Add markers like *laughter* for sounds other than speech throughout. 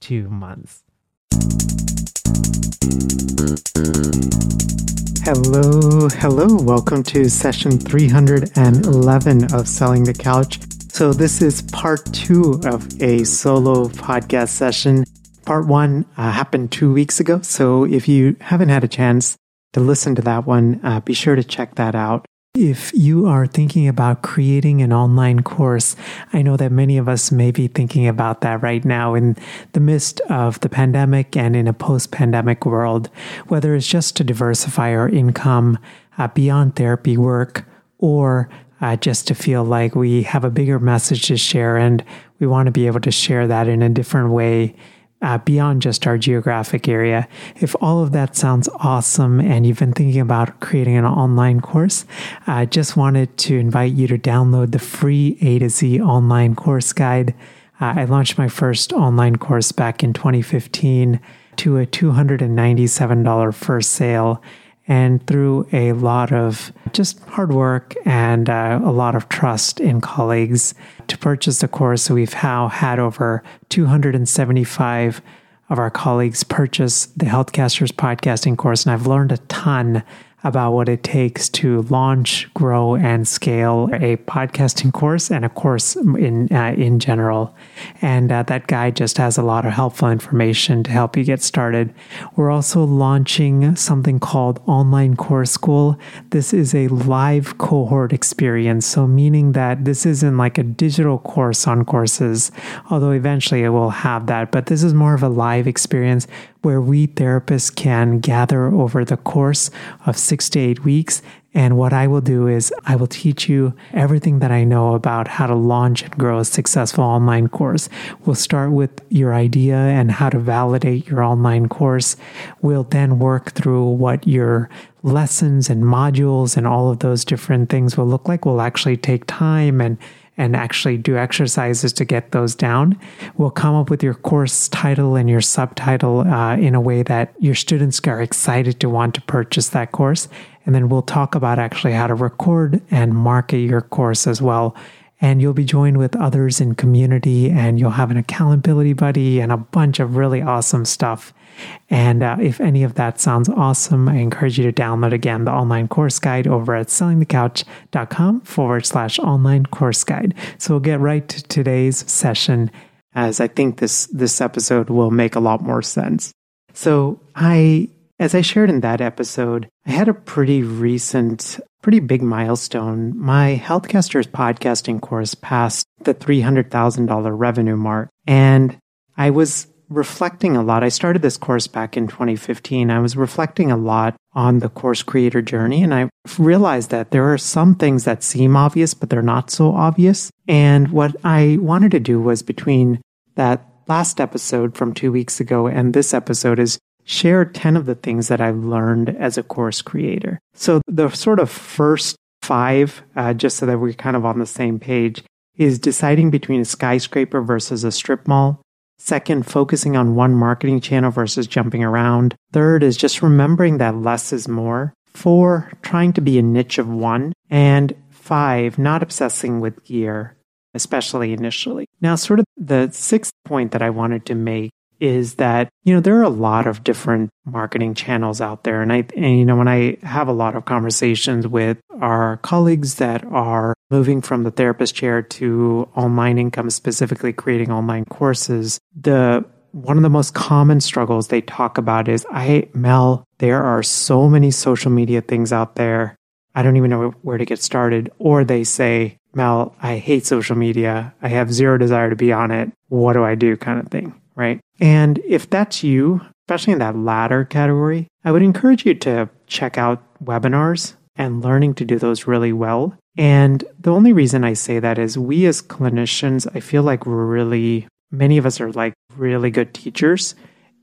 two months. Hello, hello. Welcome to session 311 of Selling the Couch. So, this is part two of a solo podcast session. Part one uh, happened two weeks ago. So, if you haven't had a chance to listen to that one, uh, be sure to check that out. If you are thinking about creating an online course, I know that many of us may be thinking about that right now in the midst of the pandemic and in a post pandemic world, whether it's just to diversify our income uh, beyond therapy work or uh, just to feel like we have a bigger message to share and we want to be able to share that in a different way uh, beyond just our geographic area. If all of that sounds awesome and you've been thinking about creating an online course, I just wanted to invite you to download the free A to Z online course guide. Uh, I launched my first online course back in 2015 to a $297 first sale and through a lot of just hard work and uh, a lot of trust in colleagues to purchase the course. we've now had over 275 of our colleagues purchase the Healthcasters podcasting course, and I've learned a ton about what it takes to launch, grow, and scale a podcasting course and a course in uh, in general. And uh, that guide just has a lot of helpful information to help you get started. We're also launching something called Online Course School. This is a live cohort experience, so meaning that this isn't like a digital course on courses, although eventually it will have that. But this is more of a live experience where we therapists can gather over the course of six to eight weeks. And what I will do is I will teach you everything that I know about how to launch and grow a successful online course. We'll start with your idea and how to validate your online course. We'll then work through what your lessons and modules and all of those different things will look like. We'll actually take time and and actually do exercises to get those down. We'll come up with your course title and your subtitle uh, in a way that your students are excited to want to purchase that course. And then we'll talk about actually how to record and market your course as well. And you'll be joined with others in community, and you'll have an accountability buddy and a bunch of really awesome stuff. And uh, if any of that sounds awesome, I encourage you to download again the online course guide over at sellingthecouch.com forward slash online course guide. So we'll get right to today's session as I think this, this episode will make a lot more sense. So I, as I shared in that episode, I had a pretty recent, pretty big milestone. My Healthcasters podcasting course passed the $300,000 revenue mark. And I was reflecting a lot. I started this course back in 2015. I was reflecting a lot on the course creator journey, and I realized that there are some things that seem obvious, but they're not so obvious. And what I wanted to do was between that last episode from two weeks ago and this episode is share 10 of the things that I've learned as a course creator. So the sort of first five, uh, just so that we're kind of on the same page, is deciding between a skyscraper versus a strip mall Second, focusing on one marketing channel versus jumping around. Third is just remembering that less is more. Four, trying to be a niche of one. And five, not obsessing with gear, especially initially. Now, sort of the sixth point that I wanted to make is that you know there are a lot of different marketing channels out there. And i and, you know when i have a lot of conversations with our colleagues that are moving from the therapist chair to online income specifically creating online courses the one of the most common struggles they talk about is i mel there are so many social media things out there. I don't even know where to get started. Or they say mel i hate social media. I have zero desire to be on it. What do i do? kind of thing right? And if that's you, especially in that latter category, I would encourage you to check out webinars and learning to do those really well. And the only reason I say that is we as clinicians, I feel like we're really, many of us are like really good teachers.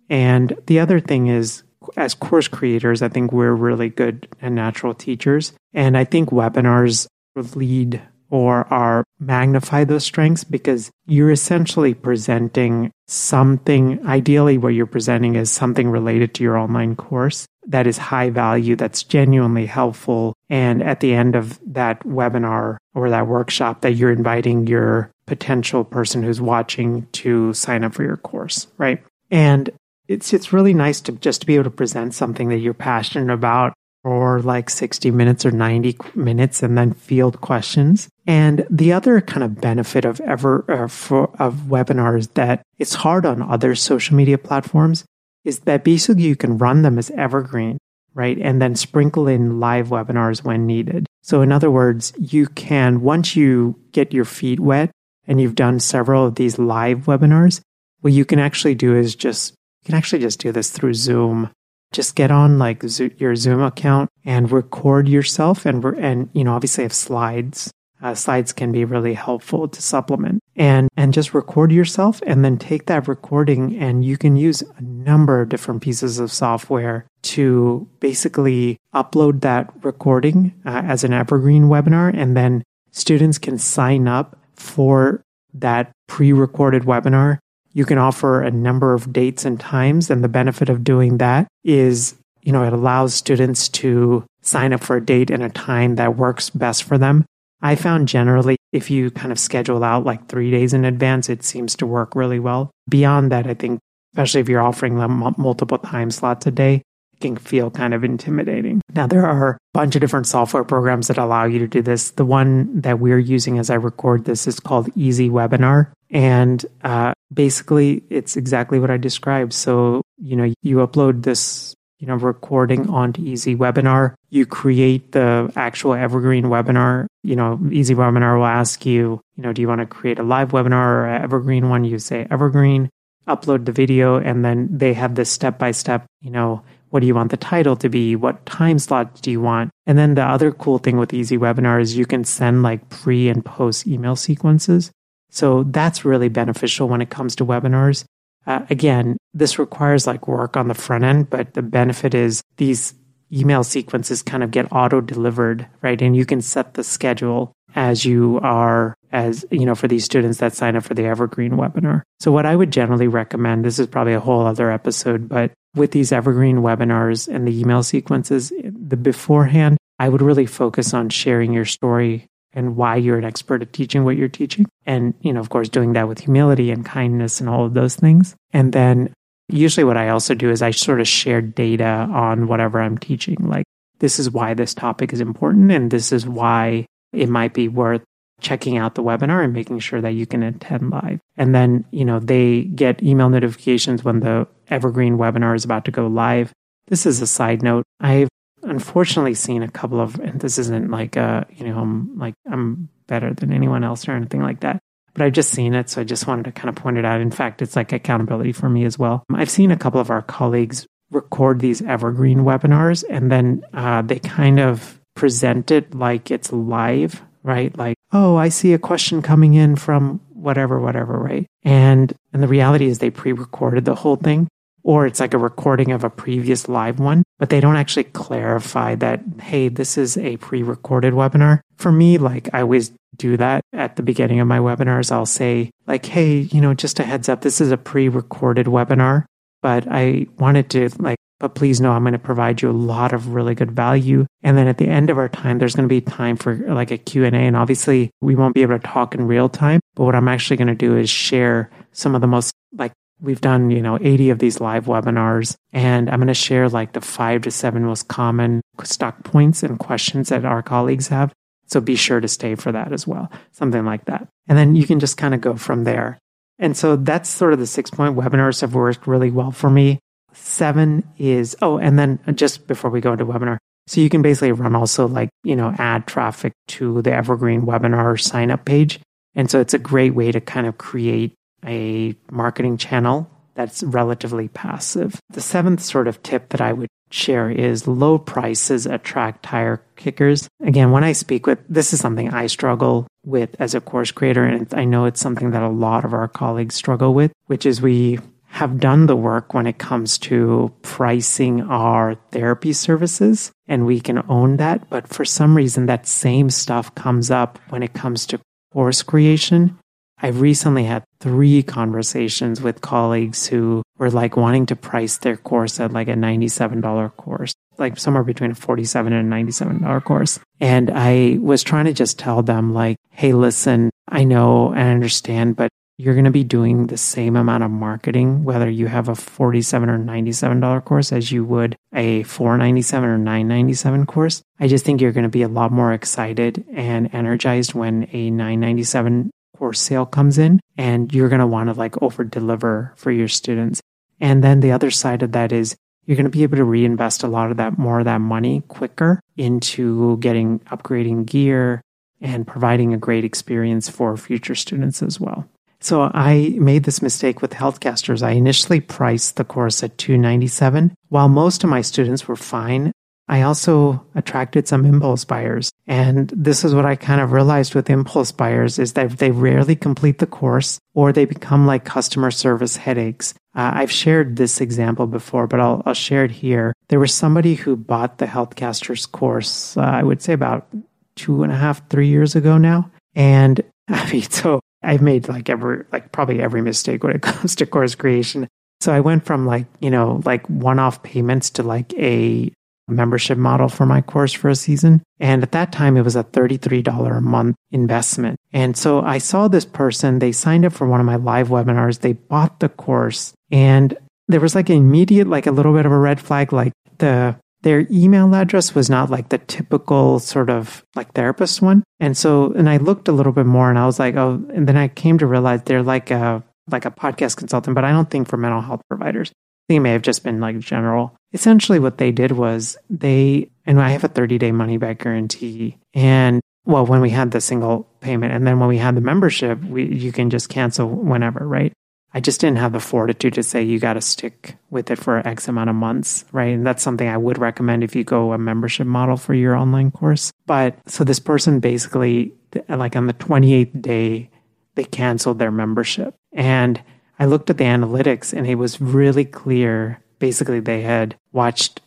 And the other thing is, as course creators, I think we're really good and natural teachers. And I think webinars lead or are magnify those strengths because you're essentially presenting something. Ideally, what you're presenting is something related to your online course that is high value, that's genuinely helpful. And at the end of that webinar or that workshop, that you're inviting your potential person who's watching to sign up for your course, right? And it's it's really nice to just to be able to present something that you're passionate about for like 60 minutes or 90 minutes and then field questions. And the other kind of benefit of ever uh, for, of webinars that it's hard on other social media platforms is that basically you can run them as evergreen, right? And then sprinkle in live webinars when needed. So in other words, you can once you get your feet wet and you've done several of these live webinars, what you can actually do is just you can actually just do this through Zoom just get on like your Zoom account and record yourself and and you know obviously have slides. Uh, slides can be really helpful to supplement and and just record yourself and then take that recording and you can use a number of different pieces of software to basically upload that recording uh, as an evergreen webinar and then students can sign up for that pre-recorded webinar you can offer a number of dates and times. And the benefit of doing that is, you know, it allows students to sign up for a date and a time that works best for them. I found generally if you kind of schedule out like three days in advance, it seems to work really well. Beyond that, I think, especially if you're offering them multiple time slots a day, can feel kind of intimidating. Now, there are a bunch of different software programs that allow you to do this. The one that we're using as I record this is called Easy Webinar. And uh, basically, it's exactly what I described. So, you know, you upload this, you know, recording onto Easy Webinar. You create the actual evergreen webinar. You know, Easy Webinar will ask you, you know, do you want to create a live webinar or an evergreen one? You say evergreen, upload the video, and then they have this step by step, you know, what do you want the title to be? What time slot do you want? And then the other cool thing with Easy Webinar is you can send like pre and post email sequences. So that's really beneficial when it comes to webinars. Uh, again, this requires like work on the front end, but the benefit is these email sequences kind of get auto delivered, right? And you can set the schedule as you are as you know for these students that sign up for the evergreen webinar. So what I would generally recommend this is probably a whole other episode, but with these evergreen webinars and the email sequences, the beforehand, I would really focus on sharing your story and why you're an expert at teaching what you're teaching. And, you know, of course, doing that with humility and kindness and all of those things. And then usually what I also do is I sort of share data on whatever I'm teaching. Like, this is why this topic is important, and this is why it might be worth checking out the webinar and making sure that you can attend live. And then, you know, they get email notifications when the evergreen webinar is about to go live. This is a side note. I've unfortunately seen a couple of, and this isn't like, uh, you know, I'm like, I'm better than anyone else or anything like that. But I've just seen it. So I just wanted to kind of point it out. In fact, it's like accountability for me as well. I've seen a couple of our colleagues record these evergreen webinars and then uh, they kind of present it like it's live, right? Like, oh, I see a question coming in from whatever, whatever, right? And and the reality is they pre-recorded the whole thing or it's like a recording of a previous live one, but they don't actually clarify that, hey, this is a pre recorded webinar. For me, like I always do that at the beginning of my webinars. I'll say, like, hey, you know, just a heads up, this is a pre recorded webinar, but I wanted to like but please know I'm going to provide you a lot of really good value. And then at the end of our time, there's going to be time for like a Q&A. And obviously we won't be able to talk in real time. But what I'm actually going to do is share some of the most like we've done, you know, 80 of these live webinars and I'm going to share like the five to seven most common stock points and questions that our colleagues have. So be sure to stay for that as well. Something like that. And then you can just kind of go from there. And so that's sort of the six point webinars have worked really well for me. Seven is, oh, and then just before we go into webinar, so you can basically run also like, you know, add traffic to the Evergreen webinar sign up page. And so it's a great way to kind of create a marketing channel that's relatively passive. The seventh sort of tip that I would share is low prices attract tire kickers. Again, when I speak with, this is something I struggle with as a course creator. And I know it's something that a lot of our colleagues struggle with, which is we have done the work when it comes to pricing our therapy services and we can own that. But for some reason, that same stuff comes up when it comes to course creation. I've recently had three conversations with colleagues who were like wanting to price their course at like a $97 course, like somewhere between a 47 and $97 course. And I was trying to just tell them like, Hey, listen, I know and understand, but you're going to be doing the same amount of marketing whether you have a 47 or 97 dollar course as you would a 497 or 997 course. I just think you're going to be a lot more excited and energized when a 997 course sale comes in and you're going to want to like over deliver for your students. And then the other side of that is you're going to be able to reinvest a lot of that more of that money quicker into getting upgrading gear and providing a great experience for future students as well so I made this mistake with Healthcasters. I initially priced the course at 297. While most of my students were fine, I also attracted some impulse buyers. And this is what I kind of realized with impulse buyers is that they rarely complete the course or they become like customer service headaches. Uh, I've shared this example before, but I'll, I'll, share it here. There was somebody who bought the Healthcasters course, uh, I would say about two and a half, three years ago now. And *laughs* I mean, so I've made like every, like probably every mistake when it *laughs* comes to course creation. So I went from like, you know, like one off payments to like a membership model for my course for a season. And at that time, it was a $33 a month investment. And so I saw this person, they signed up for one of my live webinars, they bought the course, and there was like an immediate, like a little bit of a red flag, like the their email address was not like the typical sort of like therapist one. And so, and I looked a little bit more and I was like, oh, and then I came to realize they're like a, like a podcast consultant, but I don't think for mental health providers. It may have just been like general. Essentially, what they did was they, and I have a 30 day money back guarantee. And well, when we had the single payment and then when we had the membership, we, you can just cancel whenever, right? I just didn't have the fortitude to say you got to stick with it for X amount of months, right? And that's something I would recommend if you go a membership model for your online course. But so this person basically, like on the 28th day, they canceled their membership. And I looked at the analytics and it was really clear. Basically, they had watched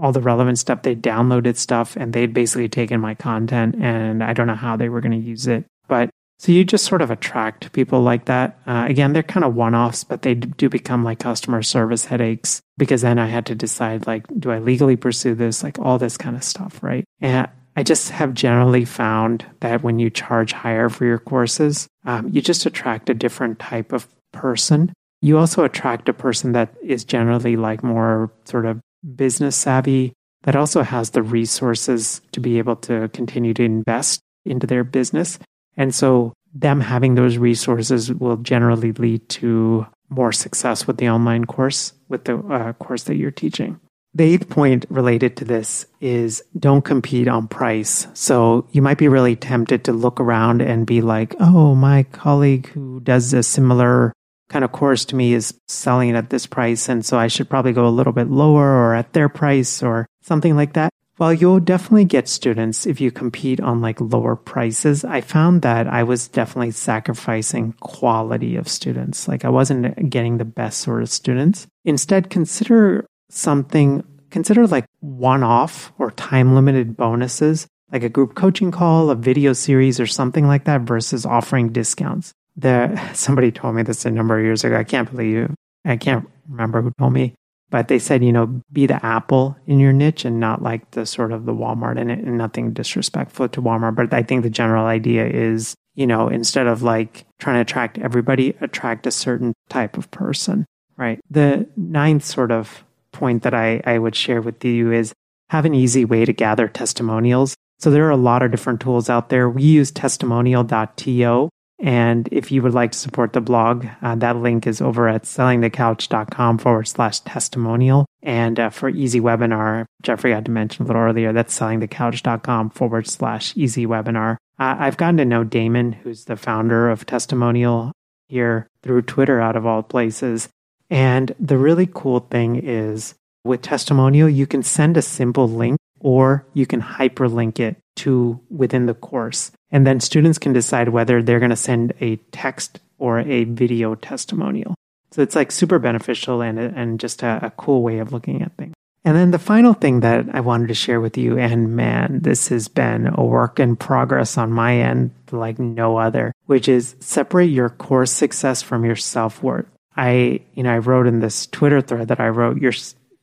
all the relevant stuff. They downloaded stuff and they'd basically taken my content and I don't know how they were going to use it. But so you just sort of attract people like that. Uh, again, they're kind of one offs, but they do become like customer service headaches because then I had to decide like, do I legally pursue this? Like all this kind of stuff, right? And I just have generally found that when you charge higher for your courses, um, you just attract a different type of person. You also attract a person that is generally like more sort of business savvy, that also has the resources to be able to continue to invest into their business. And so them having those resources will generally lead to more success with the online course, with the uh, course that you're teaching. The eighth point related to this is don't compete on price. So you might be really tempted to look around and be like, oh, my colleague who does a similar kind of course to me is selling it at this price. And so I should probably go a little bit lower or at their price or something like that. While you'll definitely get students if you compete on like lower prices, I found that I was definitely sacrificing quality of students. Like I wasn't getting the best sort of students. Instead, consider something, consider like one off or time limited bonuses, like a group coaching call, a video series, or something like that versus offering discounts. There, *laughs* somebody told me this a number of years ago. I can't believe, you I can't remember who told me but they said, you know, be the Apple in your niche and not like the sort of the Walmart and, and nothing disrespectful to Walmart. But I think the general idea is, you know, instead of like trying to attract everybody, attract a certain type of person, right? The ninth sort of point that I, I would share with you is have an easy way to gather testimonials. So there are a lot of different tools out there. We use testimonial.to and if you would like to support the blog, uh, that link is over at sellingthecouch.com forward slash testimonial. And uh, for Easy Webinar, Jeffrey had to mention a little earlier, that's sellingthecouch.com forward slash easy webinar. Uh, I've gotten to know Damon, who's the founder of Testimonial here through Twitter out of all places. And the really cool thing is with Testimonial, you can send a simple link or you can hyperlink it to within the course. And then students can decide whether they're going to send a text or a video testimonial. So it's like super beneficial and, and just a, a cool way of looking at things. And then the final thing that I wanted to share with you, and man, this has been a work in progress on my end like no other, which is separate your course success from your self worth. I, you know, I wrote in this Twitter thread that I wrote, your,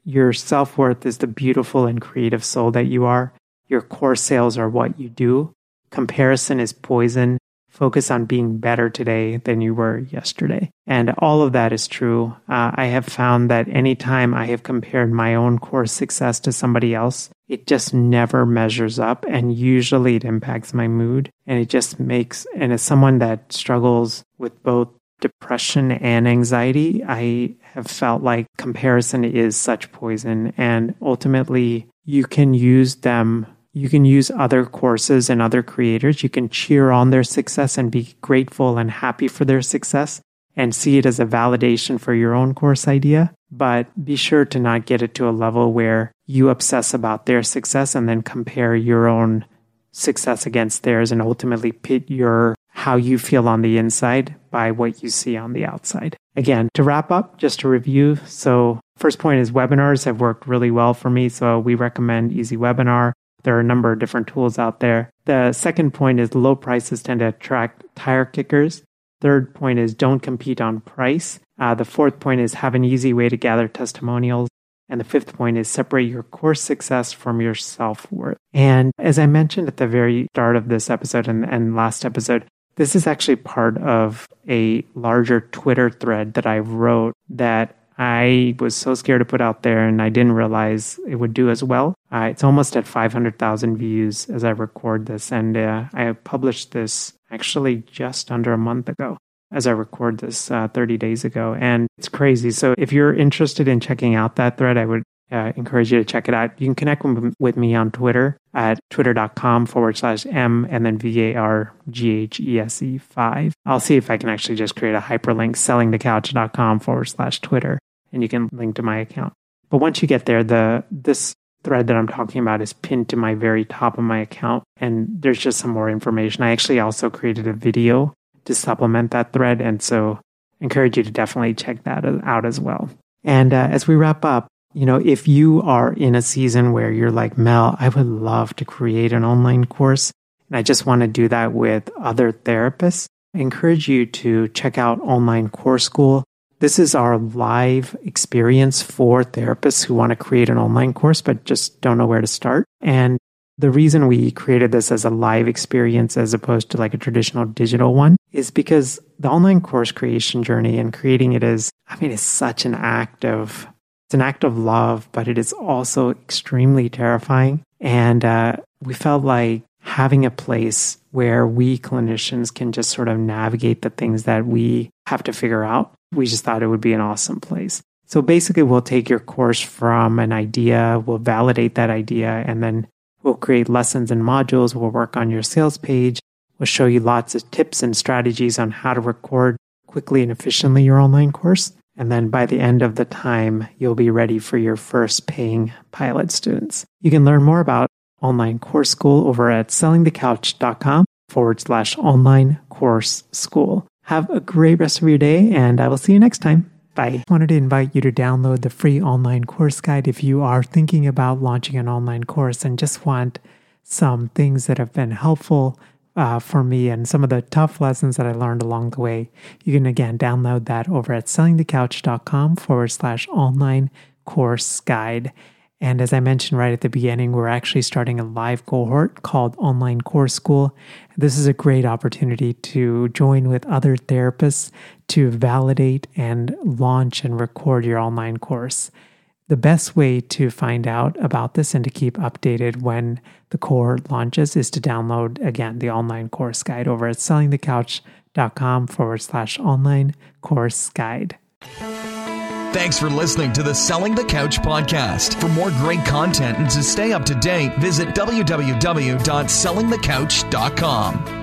your self worth is the beautiful and creative soul that you are. Your core sales are what you do. Comparison is poison. Focus on being better today than you were yesterday. And all of that is true. Uh, I have found that anytime I have compared my own course success to somebody else, it just never measures up. And usually it impacts my mood. And it just makes, and as someone that struggles with both depression and anxiety, I have felt like comparison is such poison. And ultimately, you can use them you can use other courses and other creators. You can cheer on their success and be grateful and happy for their success and see it as a validation for your own course idea. But be sure to not get it to a level where you obsess about their success and then compare your own success against theirs and ultimately pit your how you feel on the inside by what you see on the outside. Again, to wrap up, just to review. So, first point is webinars have worked really well for me. So, we recommend Easy Webinar. There are a number of different tools out there. The second point is low prices tend to attract tire kickers. Third point is don't compete on price. Uh, the fourth point is have an easy way to gather testimonials. And the fifth point is separate your course success from your self worth. And as I mentioned at the very start of this episode and, and last episode, this is actually part of a larger Twitter thread that I wrote that I was so scared to put out there and I didn't realize it would do as well. Uh, it's almost at 500,000 views as I record this. And uh, I published this actually just under a month ago as I record this uh, 30 days ago. And it's crazy. So if you're interested in checking out that thread, I would uh, encourage you to check it out. You can connect with me on Twitter at twitter.com forward slash M and then V A R G H E S E 5. I'll see if I can actually just create a hyperlink sellingthecouch.com forward slash Twitter and you can link to my account. But once you get there, the this thread that I'm talking about is pinned to my very top of my account and there's just some more information. I actually also created a video to supplement that thread and so encourage you to definitely check that out as well. And uh, as we wrap up, you know, if you are in a season where you're like, Mel, I would love to create an online course, and I just want to do that with other therapists, I encourage you to check out Online Course School. This is our live experience for therapists who want to create an online course but just don't know where to start. And the reason we created this as a live experience as opposed to like a traditional digital one is because the online course creation journey and creating it is, I mean, it's such an act of it's an act of love, but it is also extremely terrifying. And uh, we felt like having a place where we clinicians can just sort of navigate the things that we have to figure out. We just thought it would be an awesome place. So basically, we'll take your course from an idea, we'll validate that idea, and then we'll create lessons and modules. We'll work on your sales page. We'll show you lots of tips and strategies on how to record quickly and efficiently your online course. And then by the end of the time, you'll be ready for your first paying pilot students. You can learn more about online course school over at sellingthecouch.com forward slash online course school. Have a great rest of your day, and I will see you next time. Bye. I wanted to invite you to download the free online course guide if you are thinking about launching an online course and just want some things that have been helpful uh, for me and some of the tough lessons that I learned along the way. You can again download that over at sellingthecouch.com forward slash online course guide. And as I mentioned right at the beginning, we're actually starting a live cohort called Online Course School. This is a great opportunity to join with other therapists to validate and launch and record your online course. The best way to find out about this and to keep updated when the cohort launches is to download again the online course guide over at sellingthecouch.com forward slash online course guide. Thanks for listening to the Selling the Couch podcast. For more great content and to stay up to date, visit www.sellingthecouch.com.